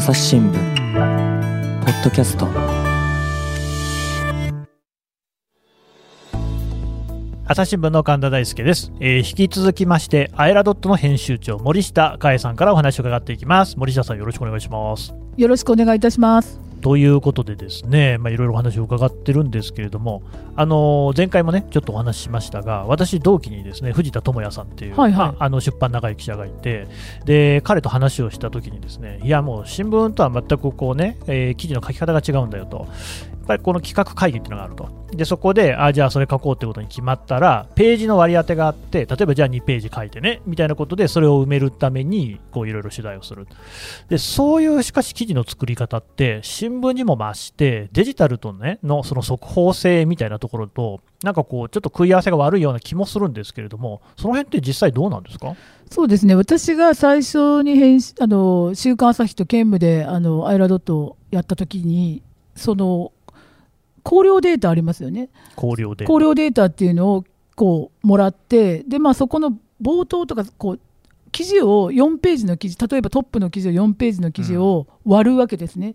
朝日新聞ポッドキャスト。朝日新聞の神田大輔です、えー引き続きましてアエラドットの編集長森下佳恵さんからお話を伺っていきます。森下さんよろしくお願いします。よろしくお願いいたします。ということでですね、まあ、いろいろお話を伺ってるんですけれども、あのー前回もね、ちょっとお話ししましたが、私、同期にですね藤田智也さんっていう、はいはい。まあ、あの出版長い記者がいて、で彼と話をしたときに、ですねいや、もう新聞とは全くこう、ねえー記事の書き方が違うんだよと、やっぱりこの企画会議っていうのがあると、でそこで、あじゃあそれ書こうってことに決まったら、ページの割り当てがあって、例えばじゃあ2ページ書いてねみたいなことで、それを埋めるためにこういろいろ取材をする。でそういうしかし記事の作り方って新聞にも増してデジタルとねのその速報性みたいなところとなんかこうちょっと食い合わせが悪いような気もするんですけれどもその辺って実際どうなんですか？そうですね。私が最初に編集あの週刊朝日と兼務であのアイラドットをやった時にその考慮データありますよね。考慮で考慮データっていうのをこうもらってでまあそこの冒頭とかこう記事を4ページの記事例えばトップの記事を4ページの記事を割るわけですね。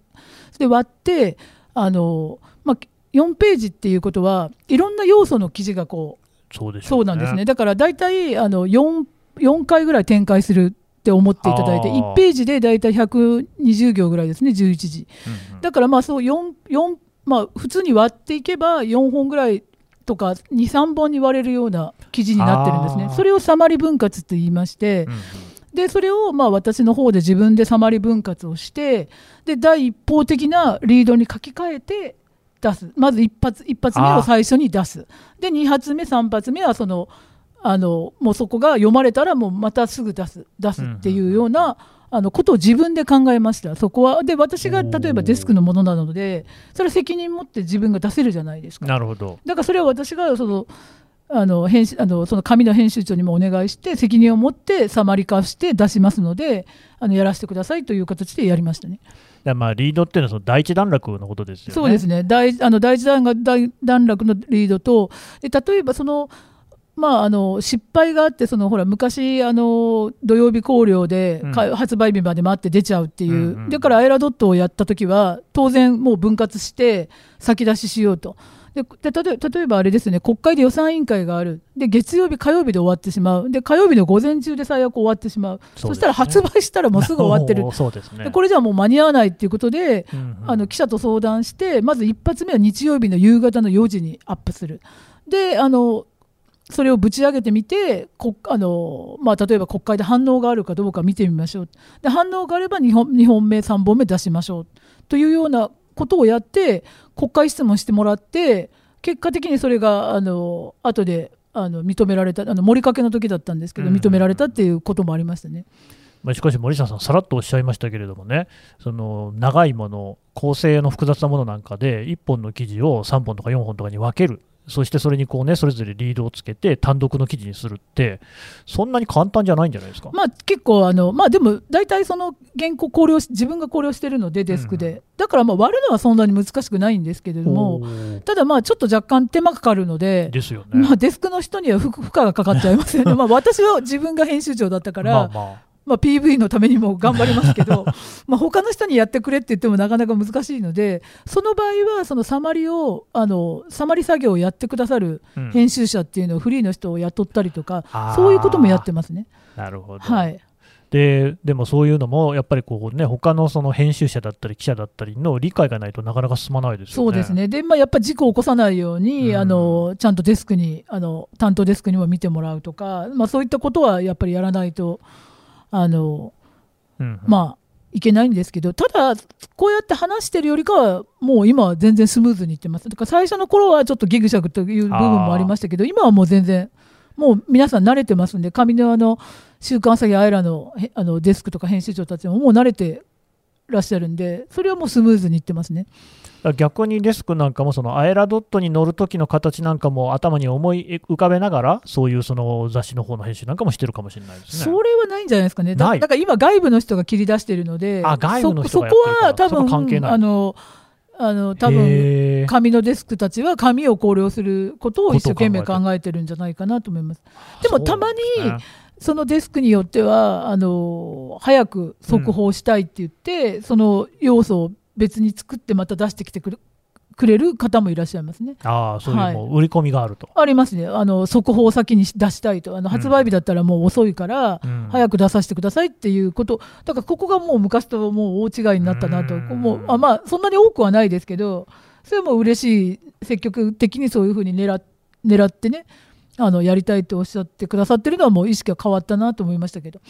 で割ってあの、まあ、4ページっていうことはいろんな要素の記事がこうそうでしょそうなんですね。だから大体あの 4, 4回ぐらい展開するって思っていただいてあー1ページで大体120行ぐらいですね11時。うんうんだからまあそう4 4まあ普通に割っていけば4本ぐらいとか23本に割れるような記事になってるんですね。それをサマリ分割って言いましてうんうん。でそれをまあ私の方で自分でサマリ分割をしてで第一方的なリードに書き換えて出す。まず一発一発目を最初に出す。で2発目3発目はそのあのもうそこが読まれたらもうまたすぐ出す。出すっていうような、あのことを自分で考えました。そこは。で私が例えばデスクのものなのでそれは責任持って自分が出せるじゃないですか。なるほど。だからそれは私がそのあの編集あのその紙の編集長にもお願いして責任を持ってサマリ化して出しますのであのやらせてくださいという形でやりましたね。でまあリードっていうのはその第一段落のことですよね。そうですね。大あの第一段が大段落のリードとで例えばそのまあ、あの失敗があってそのほら昔あの土曜日考慮で、うん。か発売日まで待って出ちゃうっていう、うんうんだからアイラドットをやった時は当然もう分割して先出ししようと。でで例え例えばあれですね国会で予算委員会がある。で月曜日火曜日で終わってしまう。で火曜日の午前中で最悪終わってしまう。そ,、ね。したら発売したらもうすぐ終わってる。ね。でこれじゃもう間に合わないっていうことで、うんうん。あの記者と相談してまず一発目は日曜日の夕方の4時にアップする。であのそれをぶち上げてみてこあの、まあ、例えば国会で反応があるかどうか見てみましょう。で反応があれば2本 ,2 本目3本目出しましょう。というようなことをやって国会質問してもらって結果的にそれがあの後であの認められたあの盛りかけの時だったんですけどうん。認められたっていうこともありましたね。まあ、しかし森下さん、さらっとおっしゃいましたけれどもね、その長いもの、構成の複雑なものなんかで、1本の記事を3本とか4本とかに分ける、そしてそれにこう、ね、それぞれリードをつけて、単独の記事にするって、そんなに簡単じゃないんじゃないですか？まあ結構あのまあでも大体その原稿考慮し自分が考慮してるのでデスクで、うんだからまあ割るのはそんなに難しくないんですけれどもただまあちょっと若干手間かかるので。ですよね。まあ、デスクの人には負負荷がかかっちゃいますよね、まあ私は自分が編集長だったから、まあまあまあ、PV のためにも頑張りますけど まあ他の人にやってくれって言ってもなかなか難しいのでその場合はそのサマリをあのサマリ作業をやってくださるうん編集者っていうのをフリーの人を雇ったりとか、あーそういうこともやってますね。なるほど。はいででもそういうのも、やっぱりこう、ね、他のその編集者だったり記者だったりの理解がないとなかなか進まないですよね。そうですねで、まあ、やっぱり事故を起こさないように、うんあのちゃんとデスクにあの担当デスクにも見てもらうとか、まあ、そういったことはやっぱりやらないとあの、うんうん。まあ、いけないんですけどただこうやって話してるよりかはもう今は全然スムーズにいってます。だから最初の頃はちょっとギグシャグという部分もありましたけど今はもう全然もう皆さん慣れてますんで上のあの週刊朝日アイラのへあのデスクとか編集長たちももう慣れてらっしゃるんでそれはもうスムーズにいってますね。逆にデスクなんかもそのアエラドットに乗る時の形なんかも頭に思い浮かべながらそういうその雑誌の方の編集なんかもしてるかもしれないですそね。れはないんじゃないですかね。だから今外部の人が切り出しているので、あ外部の人そがやってるからそこは多そこ関係ない分あのあの多分紙のデスクたちは紙を考慮することを一生懸命考考えてるんじゃないかなと思います。でもたまにそのデスクによってはあのの早く速報したいって言って、その要素を別に作ってまた出してきてくるくれる方もいらっしゃいますね。ああ、そういうはい。もう売り込みがあると。ありますね、あの速報を先に出したいと、あの発売日だったらもう遅いから、うん。早く出させてくださいっていうこと、だからここがもう昔ともう大違いになったなと、うん。もうあまあ、そんなに多くはないですけど、それも嬉しい、積極的にそういうふうに狙っ狙ってね、あのやりたいとおっしゃってくださってるのは、もう意識が変わったなと思いましたけど、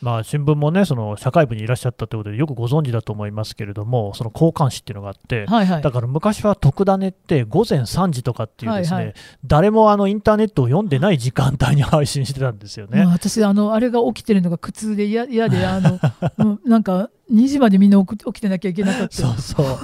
まあ、新聞もね、その社会部にいらっしゃったということで、よくご存知だと思いますけれども、その交換誌っていうのがあって、はいはいだ、から昔は特ダネって午前3時とかっていうですね、はいはい誰もあのインターネットを読んでない時間帯に配信してたんですよね。もう私あの、あれが起きてるのが苦痛で嫌嫌で、あのなんか2時までみんな起き起きてなきゃいけなかった。そうそう。本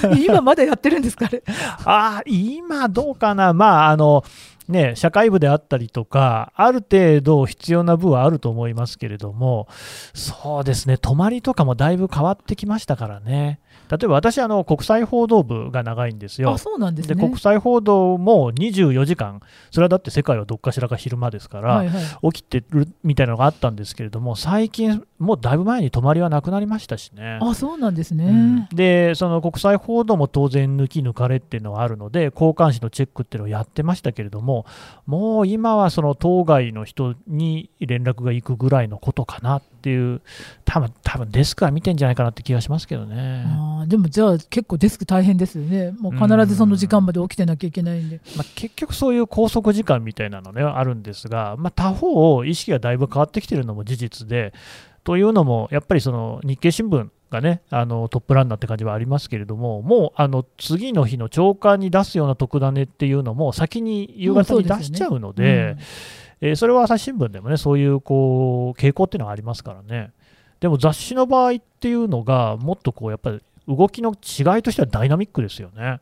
当に今まだやってるんですかあれ ああ、今どうかな、まあ、あの、ね、社会部であったりとか、ある程度必要な部はあると思いますけれども、そうですね、泊まりとかもだいぶ変わってきましたからね。例えば私、あの国際報道部が長いんですよ。あそうなんですでね。国際報道も24時間、それはだって世界はどっかしらか昼間ですから、はいはい起きてるみたいなのがあったんですけれども、最近、もうだいぶ前に泊まりはなくなりましたしね。あそうなんですね。うんでその国際報道も当然抜き抜かれっていうのがあるので交換誌のチェックっていうのをやってましたけれどももう今はその当該の人に連絡が行くぐらいのことかなっていう多分多分デスクは見てんじゃないかなって気がしますけどね、あーでもじゃあ結構デスク大変ですよね。もう必ずその時間まで起きてなきゃいけないんで。まあ、結局そういう拘束時間みたいなのねあるんですが、まあ、他方意識がだいぶ変わってきてるのも事実でというのもやっぱりその日経新聞がねあのトップランナーって感じはありますけれどももうあの次の日の朝刊に出すような特ダネっていうのも先に夕方に出しちゃうのでえーそれは朝日新聞でもねそういうこう傾向っていうのはありますからね。でも雑誌の場合っていうのがもっとこうやっぱり動きの違いとしてはダイナミックですよね。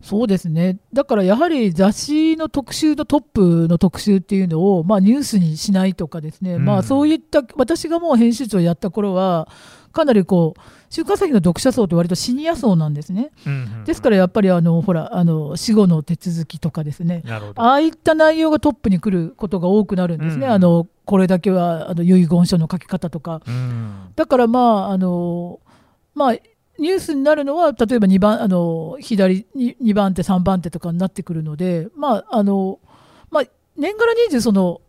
そうですね。だからやはり雑誌の特集のトップの特集っていうのを、まあ、ニュースにしないとかですね、うん。まあ、そういった私がもう編集長やった頃はかなりこう週刊朝日の読者層って割とシニア層なんですね。ですからやっぱりあのほらあの死後の手続きとかですね。ああいった内容がトップに来ることが多くなるんですね、うん。あのこれだけはあの遺言書の書き方とか。うん。だからまああのまあニュースになるのは例えば2番あの左に2番手3番手とかになってくるのでまああのまあ年がら年中その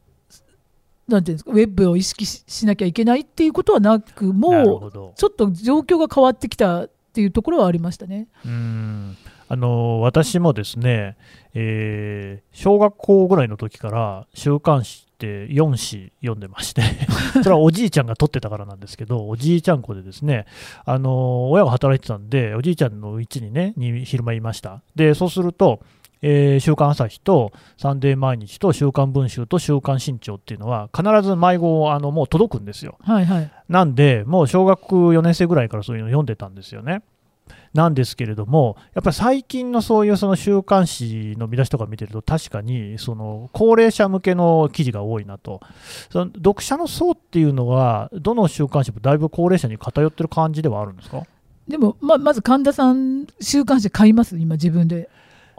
なんていうんですかウェブを意識ししなきゃいけないっていうことはなくもうちょっと状況が変わってきたっていうところはありましたね。うんあの私もですね、えー小学校ぐらいの時から週刊誌って4誌読んでまして それはおじいちゃんが撮ってたからなんですけどおじいちゃん子でですねあの親が働いてたんでおじいちゃんのうちにねに昼間いました。でそうするとえー週刊朝日とサンデー毎日と週刊文春と週刊新潮っていうのは必ず迷子あのもう届くんですよ。はいはい。なんで、もう小学4年生ぐらいからそういうの読んでたんですよね。なんですけれども、やっぱり最近のそういうその週刊誌の見出しとか見てると、確かにその高齢者向けの記事が多いなと、その読者の層っていうのは、どの週刊誌もだいぶ高齢者に偏ってる感じではあるんですか？でもままず神田さん週刊誌買います？今自分で。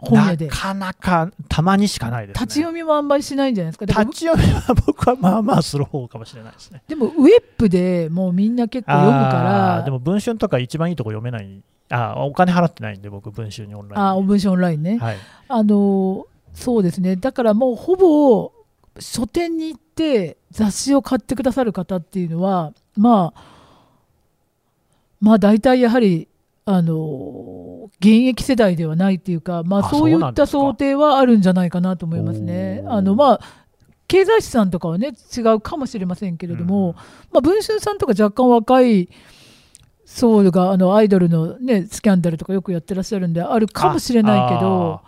本屋でなかなかたまにしかないですね。立ち読みもあんまりしないんじゃないですか？立ち読みは僕はまあまあする方かもしれないですね。でもウェブでもうみんな結構読むからでも文春とか一番いいとこ読めない。あーお金払ってないんで、僕、文春にオンライン。あお文章オンラインね、はいあのそうですねだからもうほぼ書店に行って雑誌を買ってくださる方っていうのはまあまあ大体やはりあの現役世代ではないっていうか、まあ、あそういった想定はあるんじゃないかなと思いますね。あのまあ経済誌さんとかはね違うかもしれませんけれども、うん。まあ、文春さんとか若干若い層があのアイドルの、ね、スキャンダルとかよくやってらっしゃるんであるかもしれないけど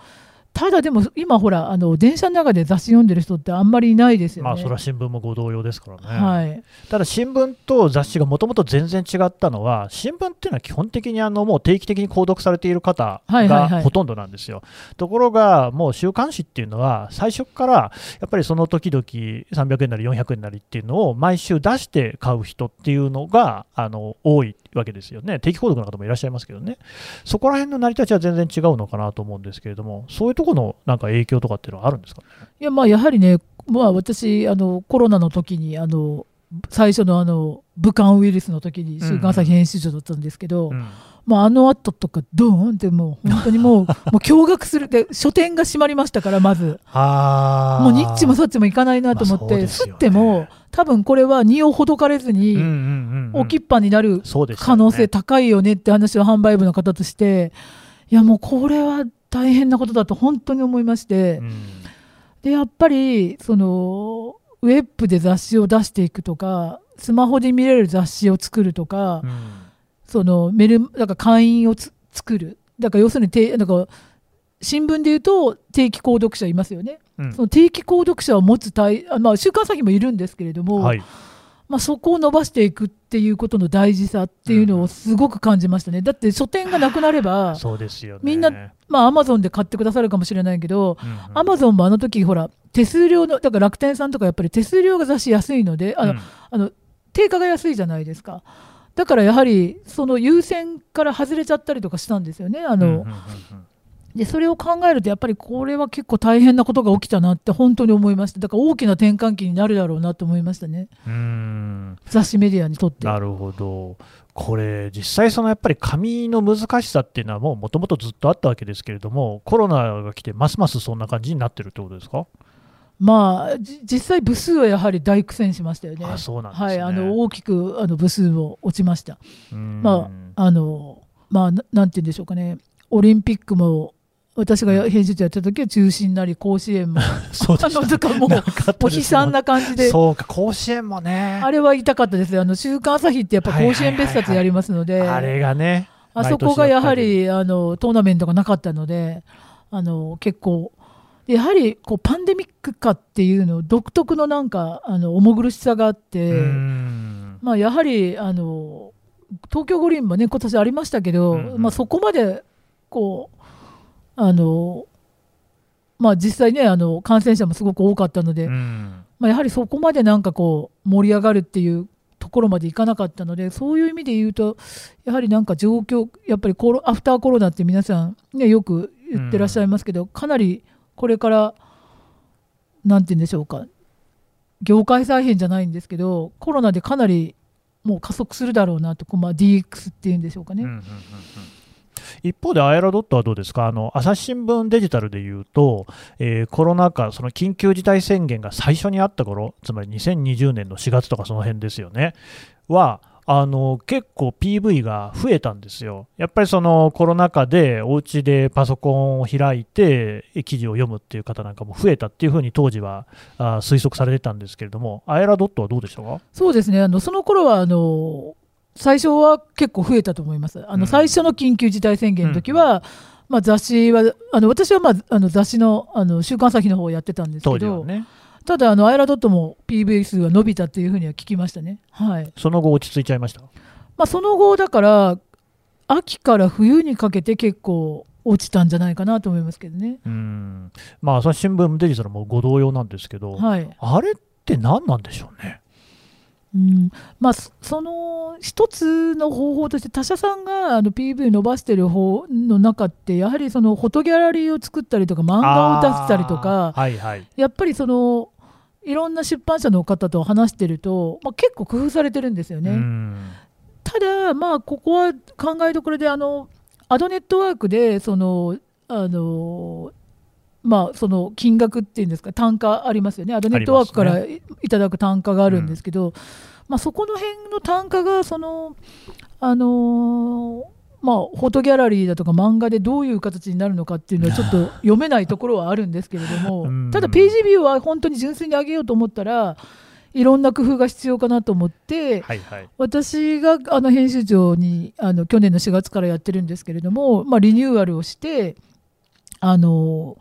ただでも今ほらあの電車の中で雑誌読んでる人ってあんまりいないですよね。まあそれは新聞もご同様ですからね、はい、ただ新聞と雑誌がもともと全然違ったのは新聞っていうのは基本的にあのもう定期的に購読されている方がほとんどなんですよ、ところがもう週刊誌っていうのは最初からやっぱりその時々300円なり400円なりっていうのを毎週出して買う人っていうのがあの多いわけですよね。定期購読の方もいらっしゃいますけどね。そこら辺の成り立ちは全然違うのかなと思うんですけれどもそういうところのなんか影響とかっていうのはあるんですか？ねいやまあやはりね、まあ、私あのコロナの時にあの最初のあの武漢ウイルスの時に週刊朝日編集長だったんですけど、うん。まあ、あの後とかドーンってもう本当にもう もう驚愕する。で書店が閉まりましたからまず。もうニッチもサッチもいかないなと思って、まあね。吸っても多分これは荷をほどかれずに置きっぱになる可能性高いよね。って話を販売部の方として。いやもうこれは大変なことだと本当に思いまして、うん。でやっぱりそのウェブで雑誌を出していくとかスマホで見れる雑誌を作るとか、うん。そのメルだから会員をつ作る。だから要するにてなんか新聞でいうと定期購読者いますよね、うんその定期購読者を持つ対あ、まあ、週刊朝日もいるんですけれども、はい。まあ、そこを伸ばしていくっていうことの大事さっていうのをすごく感じましたね、だって書店がなくなれば、そうですよね。みんなまあ、アマゾンで買ってくださるかもしれないけど、アマゾンもあの時ほら、手数料の、だから楽天さんとかやっぱり手数料が雑誌安いので、あのうん。あの定価が安いじゃないですか。だからやはりその優先から外れちゃったりとかしたんですよね。あのうんうんうんうんでそれを考えるとやっぱりこれは結構大変なことが起きたなって本当に思いました。だから大きな転換期になるだろうなと思いましたね。うーん。雑誌メディアにとって。なるほど、これ、実際、そのやっぱり紙の難しさっていうのは、もうもともとずっとあったわけですけれども、コロナが来て、ますますそんな感じになってるってことですか、まあじ実際部数はやはり大苦戦しましたよね。あそうなんですね。はいあの大きくあの部数も落ちました。まあのまあななんて言うんでしょうかね。オリンピックも私が編集長やってた時は中止になり甲子園も。そうであのだからもうもう悲惨な感じで。そうか、甲子園もね、あれは痛かったですよあの週刊朝日ってやっぱ甲子園別冊やりますので。あれがね、あそこがやはりあのトーナメントがなかったのであの結構。やはりこうパンデミック化っていうの独特のなんかあの重苦しさがあって、まあ、やはりあの東京五輪もね今年ありましたけど、うんうん。まあ、そこまでこうあの、まあ、実際ねあの感染者もすごく多かったので、うん。まあ、やはりそこまでなんかこう盛り上がるっていうところまでいかなかったのでそういう意味で言うとやはりなんか状況やっぱりコロアフターコロナって皆さん、ね、よく言ってらっしゃいますけど、かなりこれからなんて言うんでしょうか業界再編じゃないんですけどコロナでかなりもう加速するだろうなと、まあ、DX っていうんでしょうかね。うんうんうんうん一方で、アイラドットはどうですか、あの朝日新聞デジタルでいうと、えーコロナ禍、その緊急事態宣言が最初にあった頃つまり2020年の4月とかその辺ですよね、は、あの結構 PV が増えたんですよ。やっぱりそのコロナ禍でお家でパソコンを開いて記事を読むっていう方なんかも増えたっていうふうに当時はあ推測されてたんですけれども、アイラドットはどうでしたか？そうですね。あのその頃はあの最初は結構増えたと思います。あうんの最初の緊急事態宣言の時は、まあ、雑誌はあの私は、まあ、あの雑誌のあの週刊朝日の方をやってたんですけど、ね。ただあのアイラドットも PV 数は伸びたっていうふうには聞きましたね。はいその後落ち着いちゃいました？まあ、その後だから秋から冬にかけて結構落ちたんじゃないかなと思いますけどね。うんまあ、朝日新聞デジタルもご同様なんですけど、はいあれって何なんでしょうね？うんまあ、そその一つの方法として他社さんがあの PV 伸ばしてる方の中ってやはりそのフォトギャラリーを作ったりとか漫画を出したりとかはいはい。やっぱりそのいろんな出版社の方と話してると、まあ、結構工夫されてるんですよね。うんただ、まあ、ここは考えどころであのアドネットワークでそのあの、まあ、その金額っていうんですか単価ありますよね。アドネットワークからいいただく単価があるんですけど、まあ、そこの辺の単価がその、あのまあ、フォトギャラリーだとか漫画でどういう形になるのかっていうのはちょっと読めないところはあるんですけれども、うん。ただページビューは本当に純粋に上げようと思ったらいろんな工夫が必要かなと思って、はいはい。私があの編集長にあの去年の4月からやってるんですけれども、まあ、リニューアルをしてあの、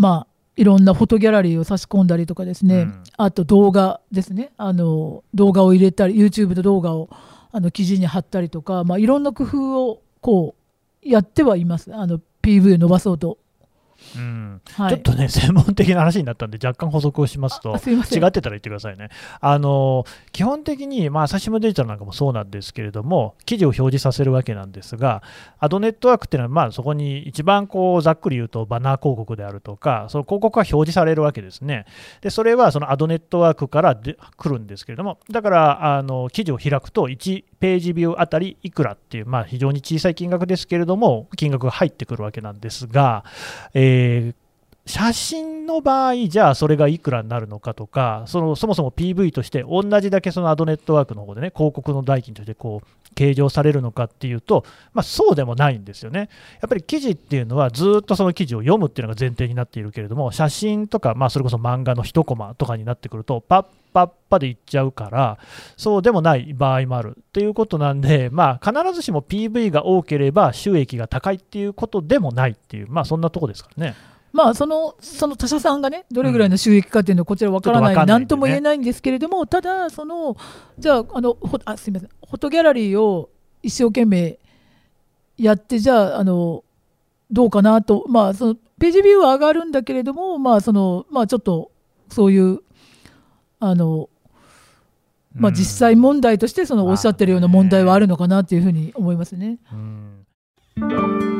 まあ、いろんなフォトギャラリーを差し込んだりとかですね、うん。あと動画ですね。あの動画を入れたり YouTube の動画をあの記事に貼ったりとか、まあ、いろんな工夫をこうやってはいます。あの PV を伸ばそうとうんはい、ちょっとね、専門的な話になったんで、若干補足をしますと違ってたら言ってくださいね。あの基本的に、まあ、朝日新聞デジタルなんかもそうなんですけれども、記事を表示させるわけなんですが、アドネットワークっていうのは、まあ、そこに一番こうざっくり言うと、バナー広告であるとか、その広告が表示されるわけですね。で、それはそのアドネットワークからで来るんですけれども、だからあの記事を開くと、1ページビューあたりいくらっていう、まあ、非常に小さい金額ですけれども、金額が入ってくるわけなんですが、えー eh, 写真の場合、じゃあそれがいくらになるのかとか、そのそもそも PV として同じだけそのアドネットワークの方でね、広告の代金としてこう計上されるのかっていうと、まあ、そうでもないんですよね。やっぱり記事っていうのはずっとその記事を読むっていうのが前提になっているけれども、写真とか、まあ、それこそ漫画の一コマとかになってくると、パッパッパでいっちゃうから、そうでもない場合もあるっていうことなんで、まあ、必ずしも PV が多ければ収益が高いっていうことでもないっていう、まあ、そんなとこですからね。まあ、そのその他社さんがね、どれぐらいの収益かっていうのは、こちらわからない、ちょっとわかんなんとも言えないんですけれども、ただ、そのじゃああのほあ、すみません、フォトギャラリーを一生懸命やって、じゃあ、あのどうかなと、まあ、そのページビューは上がるんだけれども、まあそのまあ、ちょっとそういう、あのまあ、実際問題として、そのおっしゃってるような問題はあるのかなというふうに思いますね。うん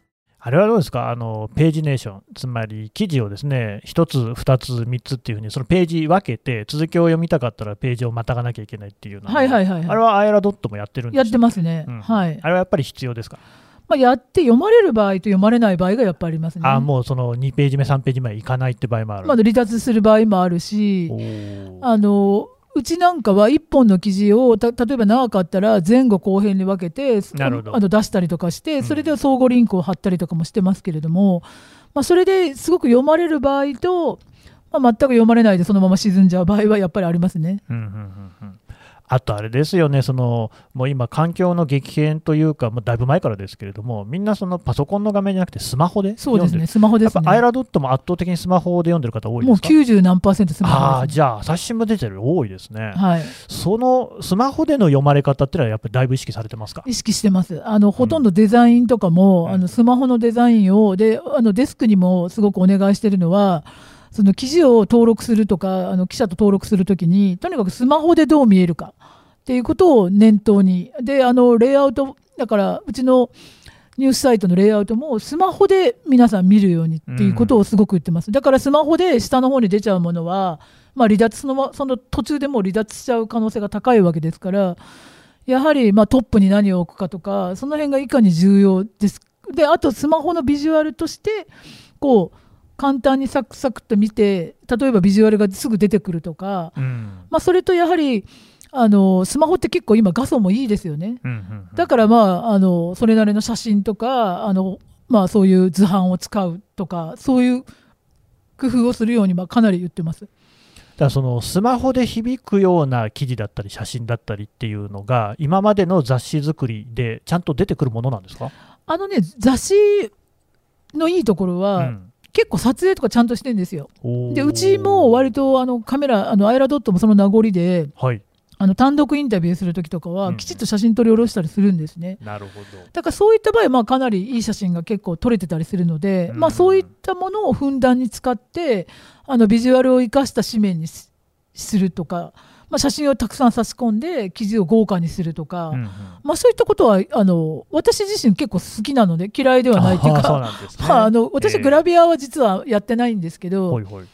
あれはどうですか？あの、ページネーション、つまり記事をですね、1つ、2つ、3つっていうふうに、そのページ分けて、続きを読みたかったらページをまたがなきゃいけないっていうのははいはいはい、はい、あれはアイラドットもやってるんですやってますね、うん。はい。あれはやっぱり必要ですか、まあ、やって読まれる場合と読まれない場合がやっぱりありますね。あもうその2ページ目、3ページ目いかないって場合もある。まだ離脱する場合もあるしあのうちなんかは1本の記事をた例えば長かったら前後後編に分けてなるほど。あの出したりとかしてん。それで相互リンクを貼ったりとかもしてますけれども、まあ、それですごく読まれる場合と、まあ、全く読まれないでそのまま沈んじゃう場合はやっぱりありますね。うんうんうんうんあとあれですよね、そのもう今、環境の激変というか、もうだいぶ前からですけれども、みんなそのパソコンの画面じゃなくて、スマホで読んでるそうですね、スマホですね。やっぱアイラドットも圧倒的にスマホで読んでる方多いもうですか？90何パーセントスマああ、ホです、じゃあ、朝日新聞出てる多いですね。はい、そのスマホでの読まれ方っていうのは、やっぱりだいぶ意識されてますか？意識してます。あのほとんどデザインとかも、うん。あのスマホのデザインをであのデスクにもすごくお願いしてるのはその記事を登録するとかあの記者と登録するときにとにかくスマホでどう見えるかっていうことを念頭に。であのレイアウトだからうちのニュースサイトのレイアウトもスマホで皆さん見るようにっていうことをすごく言ってます、だからスマホで下の方に出ちゃうものは、まあ、離脱そのまその途中でもう離脱しちゃう可能性が高いわけですからやはりまあトップに何を置くかとかその辺がいかに重要です。であとスマホのビジュアルとしてこう簡単にサクサクっと見て例えばビジュアルがすぐ出てくるとか、うん。まあ、それとやはりあのスマホって結構今画素もいいですよね。うんうんうん。だからまああのそれなりの写真とかあの、まあ、そういう図版を使うとかそういう工夫をするようにまあかなり言ってます。だそのスマホで響くような記事だったり写真だったりっていうのが今までの雑誌作りでちゃんと出てくるものなんですか、あのね雑誌のいいところは、うん結構撮影とかちゃんとしてるんですよ。でうちも割とあのカメラあのアイラドットもその名残ではい。あの単独インタビューするときとかうんうん。はきちっと写真撮り下ろしたりするんですね。なるほど。だからそういった場合はまあかなりいい写真が結構撮れてたりするので、うん。まあ、そういったものをふんだんに使ってあのビジュアルを生かした紙面にすするとか、まあ、写真をたくさん差し込んで記事を豪華にするとか、うんうん。まあ、そういったことはあの私自身結構好きなので嫌いではないっていうか。ね。まあ、あの私、えーグラビアは実はやってないんですけど、ほいほい。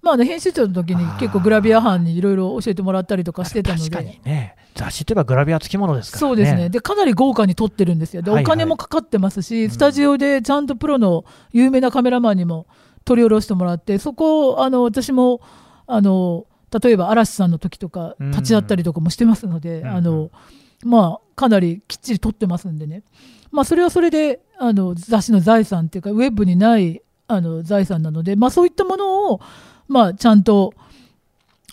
まあ、あの編集長の時に結構グラビア班にいろいろ教えてもらったりとかしてたの確かで。にね。雑誌といえばグラビア付き物ですからね。そうですね。でかなり豪華に撮ってるんですよ。で、はいはいお金もかかってますし、ん。スタジオでちゃんとプロの有名なカメラマンにも撮り下ろしてもらってそこをあの私もあの例えば嵐さんの時とかうん。立ち会ったりとかもしてますので、うんあのまあ、かなりきっちり撮ってますんでね、まあ、それはそれであの雑誌の財産っていうかウェブにないあの財産なので、まあ、そういったものを、まあ、ちゃんと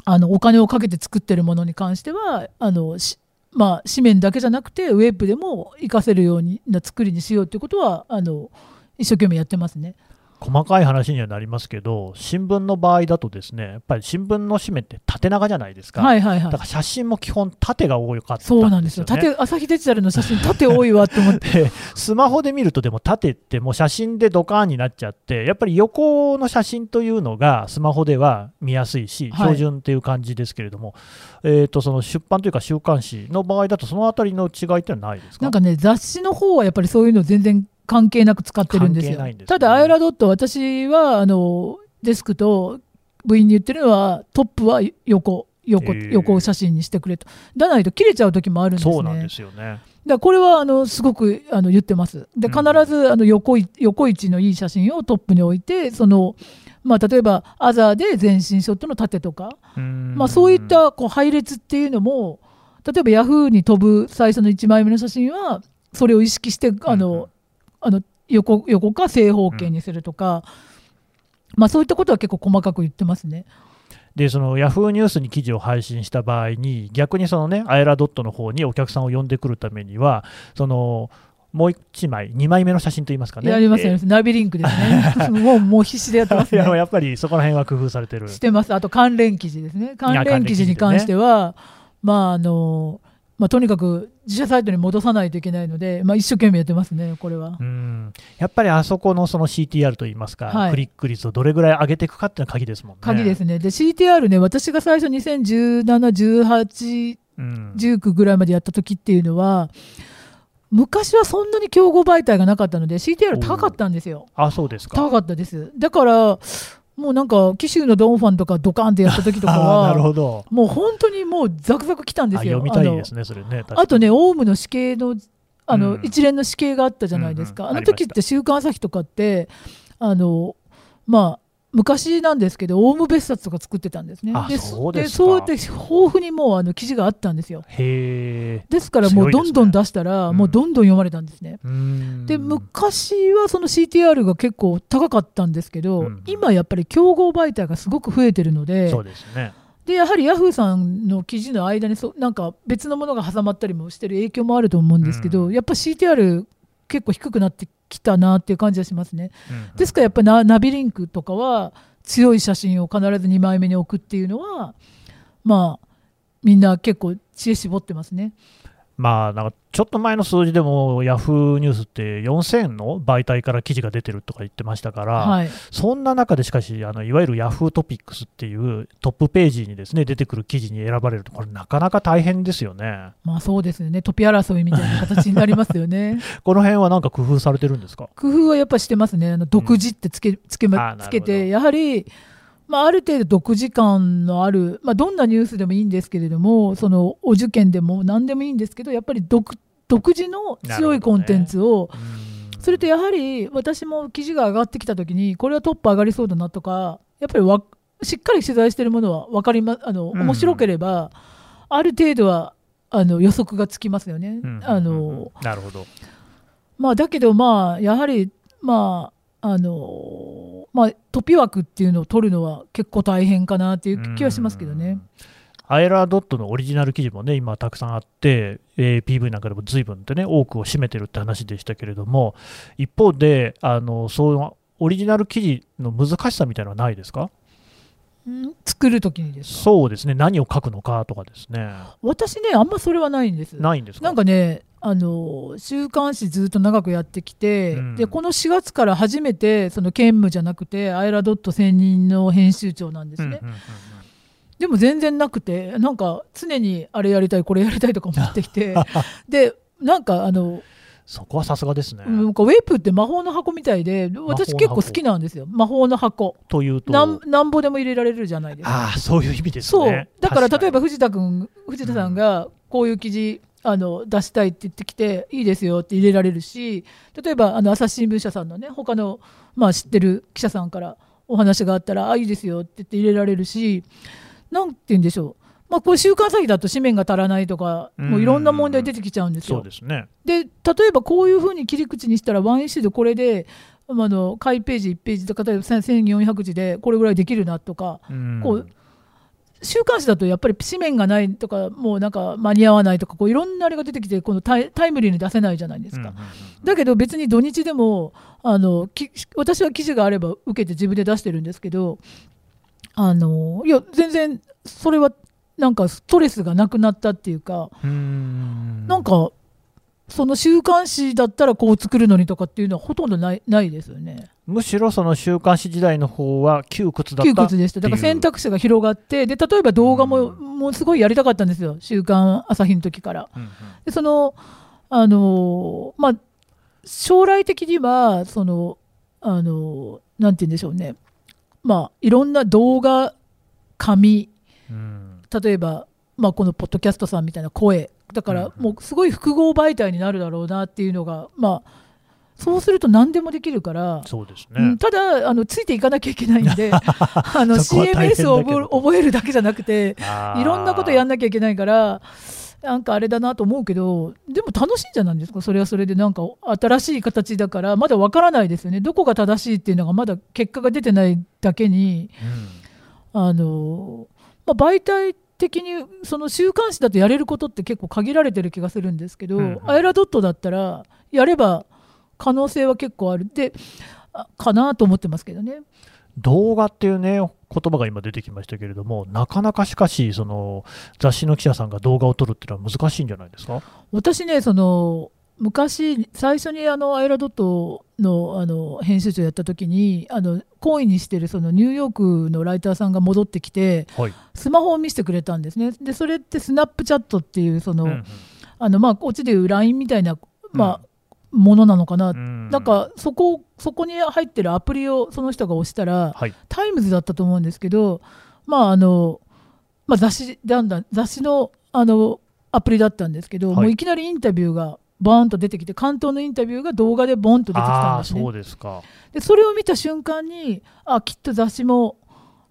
あのお金をかけて作ってるものに関してはあのしまあ、紙面だけじゃなくてウェブでも活かせるようにな作りにしようということはあの一生懸命やってますね。細かい話にはなりますけど、新聞の場合だとですね、やっぱり新聞の紙面って縦長じゃないですか。はいはいはい。だから写真も基本縦が多かったそうなんですよ。縦朝日デジタルの写真縦多いわって思って。でスマホで見るとでも縦ってもう写真でドカーンになっちゃってやっぱり横の写真というのがスマホでは見やすいしはい標準っていう感じですけれども、えー、とその出版というか週刊誌の場合だとそのあたりの違いってのはないですか？なんかね雑誌の方はやっぱりそういうの全然関係なく使ってるんですよ。すねただアイラドット私はあのデスクと部員に言ってるのはトップは横横へー横写真にしてくれと。だないと切れちゃう時もあるんですね。そうなんですよね。だからこれはあのすごくあの言ってます。で必うんずあの横い横位置のいい写真をトップに置いてそのまあ、例えばアザーで全身ショットの縦とか、まあ、そういったこう配列っていうのも例えばヤフーに飛ぶ最初の1枚目の写真はそれを意識してあの、あの横横か正方形にするとか、まあ、そういったことは結構細かく言ってますね。でそのヤフーニュースに記事を配信した場合に逆にそのねアエラドットの方にお客さんを呼んでくるためにはそのもう1枚2枚目の写真といいますかねやりますよね、ナビリンクですね。もうもう必死でやってますね。やっぱりそこら辺は工夫されてるしてます。あと関連記事ですね。関関連連記記事に関しては、まああのまあ、とにかく自社サイトに戻さないといけないので、まあ、一生懸命やってますね、これはう。んやっぱりあそこのその CTR といいますか、はいクリック率をどれぐらい上げていくかっていうのが鍵ですもんね。鍵ですね。で、CTR ね、私が最初2017、18、うん19ぐらいまでやった時っていうのは、昔はそんなに競合媒体がなかったので、CTR 高かったんですよ。あそうですか。高かったです。だから、もうなんか、紀州のドンファンとかドカーンってやった時とか あーなるは、ほど。もう本当にもうザクザク来たんであすよ。読みたいあのですね、それね。とね、オウムの死刑のあの、うん一連の死刑があったじゃないですか、あのうんうんありました時って週刊朝日とかって、あのまあ、昔なんですけど、オウム別冊とか作ってたんですね。あでそうですかそうやって豊富にもうあの記事があったんですよ。ですからもうどんどん出したら、うんもうどんどん読まれたんですね。うーんで昔はその CTR が結構高かったんですけど、うん今やっぱり競合媒体がすごく増えてるのでそうですね。でやはりヤフーさんの記事の間にそなんか別のものが挟まったりもしてる影響もあると思うんですけど、うんやっぱ CTR 結構低くなってきたなっていう感じはしますね。うんですからやっぱナナビリンクとかは強い写真を必ず2枚目に置くっていうのはまあみんな結構知恵絞ってますね。まあ、なんかちょっと前の数字でも、ヤフーニュースって4000の媒体から記事が出てるとか言ってましたから、はい、そんな中でしかし、あのいわゆるヤフートピックスっていうトップページにですね出てくる記事に選ばれると、これ、なかなか大変ですよね。まあそうですよね。トピ争いみたいな形になりますよね。この辺はなんか工夫されてるんですか？工夫はやっぱしてますね、あの独自ってつけ,、つけあーまつけて、やはり、まあ、ある程度独自感のある、まあ、どんなニュースでもいいんですけれども、そのお受験でも何でもいいんですけど、やっぱり独独自の強いコンテンツを、うん。それとやはり私も記事が上がってきたときに、これはトップ上がりそうだなとか、やっぱりわしっかり取材してるものは分かりまあのうん。面白ければ、ある程度はあの予測がつきますよね。うん。あのなるほど。まあ、だけど、まあ、やはり、まああのまあ、トピ枠っていうのを取るのは結構大変かなっていう気はしますけどね。アエラードットのオリジナル記事もね、今たくさんあって、えー PV なんかでも随分とね、多くを占めてるって話でしたけれども、一方で、あのそういうオリジナル記事の難しさみたいなのはないですか？うん作るときにですか？そうですね、何を書くのかとかですね。私ね、あんまそれはないんです。ないんですか？なんかね、あの週刊誌ずっと長くやってきて、うん。でこの4月から初めてその兼務じゃなくてアイラドット専任の編集長なんですね、でも全然なくてなんか常にあれやりたいこれやりたいとか思ってきて。でなんかあのそこはさすがですね。なんかウェブって魔法の箱みたいで私結構好きなんですよ。魔法の箱。というと、なんなんぼでも入れられるじゃないですか。ああ、そういう意味ですそう。ね。だから確例えば藤田君藤田さんがこういう記事あの出したいって言ってきていいですよって入れられるし例えばあの朝日新聞社さんのね他のまあ知ってる記者さんからお話があったらあいいですよって言って入れられるしなんて言うんでしょうまあ、これ週刊詐欺だと紙面が足らないとか、うんもういろんな問題出てきちゃうんですよ。ですね。で例えばこういうふうに切り口にしたらワンイッシュでこれでまああの開ページ1ページとか例えば1400字でこれぐらいできるなとかうんこう週刊誌だとやっぱり紙面がないとかもうなんか間に合わないとかこういろんなあれが出てきてこのタイムリーに出せないじゃないですか。だけど別に土日でもあのき私は記事があれば受けて自分で出してるんですけどあのいや全然それはなんかストレスがなくなったっていうか、うんなんかその週刊誌だったらこう作るのにとかっていうのはほとんどないないですよね。むしろその週刊誌時代の方は窮屈だった窮屈でした。だから選択肢が広がってで例えば動画も,、もうすごいやりたかったんですよ「週刊朝日」の時から。うんうん。でそのあのまあ将来的にはそのあのなんて言うんでしょうね。まあいろんな動画紙うん。例えば、まあ、このポッドキャストさんみたいな声だかうんうん。らもうすごい複合媒体になるだろうなっていうのがまあそうすると何でもできるから、そうですね。うん、ただあのついていかなきゃいけないんで あの CMS ど。を覚え覚えるだけじゃなくていろんなことやんなきゃいけないからなんかあれだなと思うけどでも楽しいんじゃないですか？それはそれでなんか新しい形だからまだわからないですよね。どこが正しいっていうのがまだ結果が出てないだけにあの、まあ、媒体的にその週刊誌だとやれることって結構限られてる気がするんですけど、うんうん。アイラドットだったらやれば可能性は結構ある。であかなと思ってますけどね。動画っていうね言葉が今出てきましたけれどもなかなかしかしその雑誌の記者さんが動画を撮るっていうのは難しいんじゃないですか？私ねその昔最初にあのアイラドットのあの編集長やった時にあの懇意にしてるそのニューヨークのライターさんが戻ってきてはい。スマホを見せてくれたんですね。でそれってスナップチャットっていうその、うんあのまあこっちでいう LINE みたいな、まあものなのかな、うん。なんかそこそこに入ってるアプリをその人が押したらはい。タイムズだったと思うんですけど、まああのまあ、雑誌だんだん雑誌のあのアプリだったんですけど、はい。もういきなりインタビューがバーンと出てきて巻頭のインタビューが動画でボンと出てきたんですね。そうですか。でそれを見た瞬間にあきっと雑誌も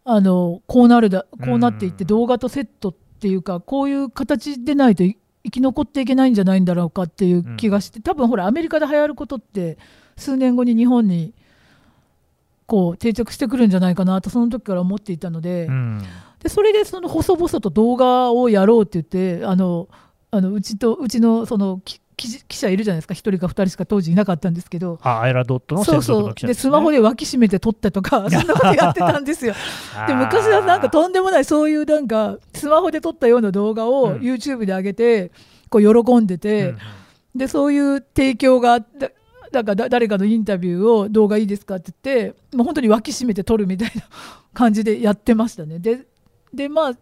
あのこうなるだこうなっていってうん。動画とセットっていうかこういう形でないとい生き残っていけないんじゃないんだろうかっていう気がして、多分ほらアメリカで流行ることって数年後に日本にこう定着してくるんじゃないかなとその時から思っていたので,、うん。でそれでその細々と動画をやろうって言ってあのあのうちとうちのそのき記者いるじゃないですか。1人か2人しか当時いなかったんですけど。あアイラドットの専そうそう。でスマホで脇締めて撮ったとか そんなことやってたんですよ。で昔はなんかとんでもないそういうなんかスマホで撮ったような動画うをん。YouTube で上げてこう喜んでて、でそういう提供があっただか誰かのインタビューを動画いいですか？って言ってもう本当に脇締めて撮るみたいな 感じでやってましたね。でで、まあ、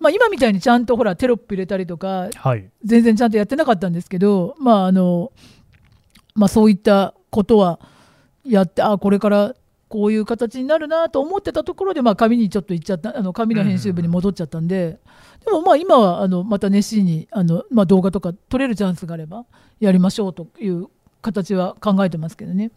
まあ今みたいにちゃんとほらテロップ入れたりとかはい全然ちゃんとやってなかったんですけど、まああのまあ、そういったことはやってあこれからこういう形になるなと思ってたところで、まあ、紙にちょっと行っちゃったあの紙の編集部に戻っちゃったんで、でもまあ今はあのまた熱心にあの、まあ、動画とか撮れるチャンスがあればやりましょうという形は考えてますけどね。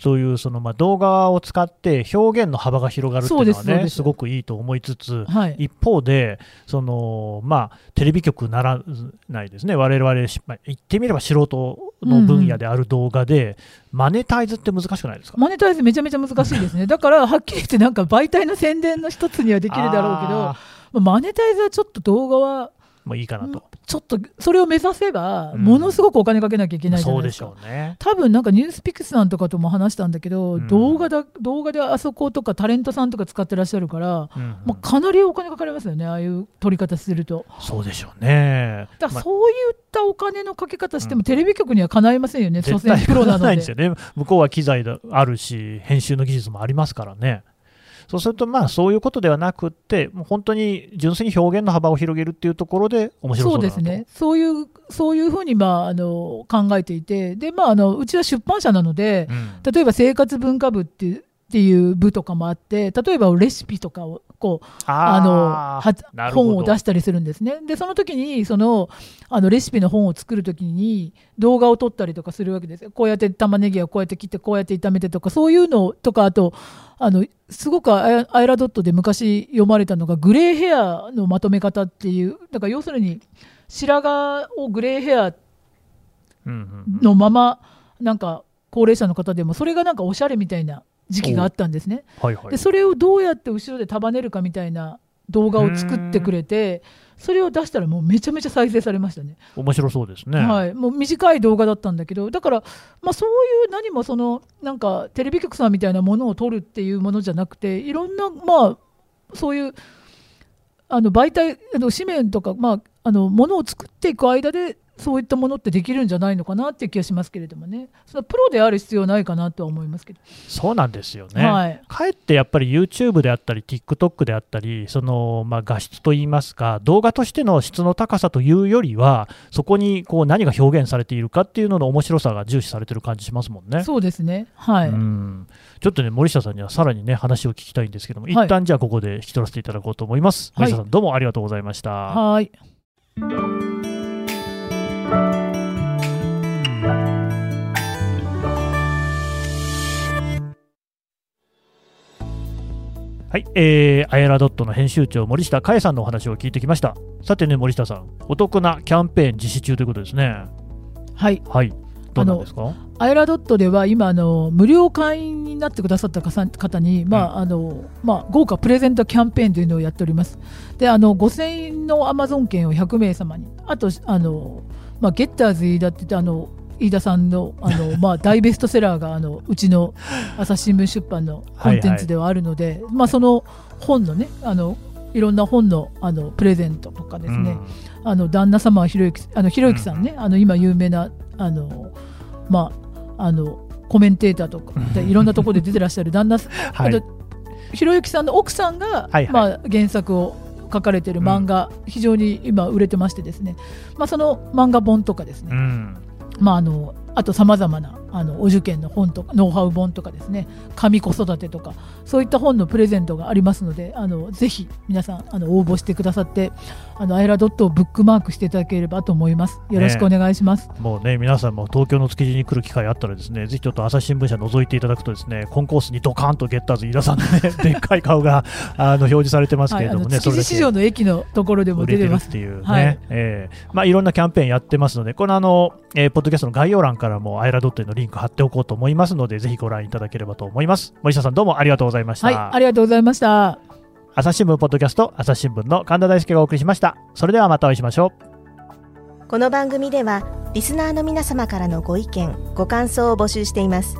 そういうそのまあ動画を使って表現の幅が広がるっていうのはねすごくいいと思いつつ、はい、一方でその、まあ、テレビ局ならないですね、我々、しまあ言ってみれば素人の分野である動画で、マネタイズって難しくないですか、マネタイズめちゃめちゃ難しいですね。だからはっきり言ってなんか媒体の宣伝の一つにはできるだろうけどあまあマネタイズはちょっと動画はーもういいかなと、ちょっとそれを目指せばうんものすごくお金かけなきゃいけないじゃそうでしないですか。ょうね。多分なんかニュースピックスさんとかとも話したんだけど、うん動画だ動画であそことかタレントさんとか使ってらっしゃるから、うんうんまあ、かなりお金かかりますよねああいう撮り方するとそうでしょうね。まあだからそういったお金のかけ方してもテレビ局にはかないませんよね、所絶対詮プロなのでね。向こうは機材だあるし、編集の技術もありますからね。そうすると、まあ、そういうことではなくって、もう本当に純粋に表現の幅を広げるっていうところで面白そうですね、そういうそういうふうに、まあ、あの考えていてで、まあ、あのうちは出版社なので、うん。例えば生活文化部っていうっていう部とかもあって例えばレシピとかをこうあの本を出したりするんですね。でその時にそのあのレシピの本を作る時に動画を撮ったりとかするわけですよ。こうやって玉ねぎをこうやって切ってこうやって炒めてとかそういうのとかあとあのすごくアイラドットで昔読まれたのがグレーヘアのまとめ方っていうだから要するに白髪をグレーヘアのままなんか高齢者の方でもそれがなんかおしゃれみたいな時期があったんですね。はいはいでそれをどうやって後ろで束ねるかみたいな動画を作ってくれてそれを出したらもうめちゃめちゃ再生されましたね。面白そうですね。はい、もう短い動画だったんだけどだから、まあ、そういう何もそのなんかテレビ局さんみたいなものを撮るっていうものじゃなくていろんなまあそういうあの媒体あの紙面とか、まあ、あのものを作っていく間でそういったものってできるんじゃないのかなっていう気がしますけれどもねそのプロである必要ないかなとは思いますけど、そうなんですよね。はい、かえってやっぱり YouTube であったり TikTok であったりその、まあ、画質といいますか動画としての質の高さというよりはそこにこう何が表現されているかっていうのの面白さが重視されてる感じしますもんね。そうですねはい、うんちょっとね森下さんにはさらにね話を聞きたいんですけども、はい一旦じゃあここで引き取らせていただこうと思います。はい森下さんどうもありがとうございました。はいはい、えー、アイラドットの編集長森下佳恵さんのお話を聞いてきました。さてね森下さんお得なキャンペーン実施中ということですね。はいはい。どうなんですか？アイラドットでは今あの無料会員になってくださった方方に、まああのまあ、豪華プレゼントキャンペーンというのをやっております。であの5000円のアマゾン券を100名様にあとあの、まあ、ゲッターズ飯田ってあの飯田さんのあの、まあ、大ベストセラーがあのうちの朝日新聞出版のコンテンツではあるので、まあ、その本のねあのいろんな本のあのプレゼントとかですね、あの旦那様はひろゆきあのひろゆきさんね、あの今有名なあのまああのコメンテーターとかでいろんなところで出てらっしゃる旦那さん、はい。あとひろゆきさんの奥さんが、はいはい。まあ、原作を書かれている漫画、非常に今売れてましてですね、まあ、その漫画本とかですね、うん。まあ、あのあとさまざまなあのお受験の本とかノウハウ本とかですね。紙子育てとかそういった本のプレゼントがありますのであのぜひ皆さんあの応募してくださってあのアイラドットをブックマークしていただければと思います。よろしくお願いします、もうね、皆さんも東京の築地に来る機会あったらですね、ぜひちょっと朝日新聞社覗いていただくとですね、コンコースにドカーンとゲッターズ飯田さんのね、でっかい顔があの表示されてますけれどもね、築地市場の駅のところでも出てます。っていうね、はい。えーまあ、いろんなキャンペーンやってますので、このあの、えーポッドキャストの概要欄からもアイラドットへのリンク貼っておこうと思いますので、ぜひご覧いただければと思います。森下さんどうもありがとうございました。はいありがとうございました朝日新聞ポッドキャスト、朝日新聞の神田大輔がお送りしました。それではまたお会いしましょう。この番組ではリスナーの皆様からのご意見ご感想を募集しています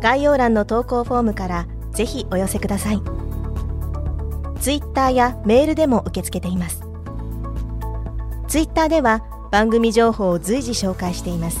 概要欄の投稿フォームからぜひお寄せくださいツイッターやメールでも受け付けていますツイッターでは番組情報を随時紹介しています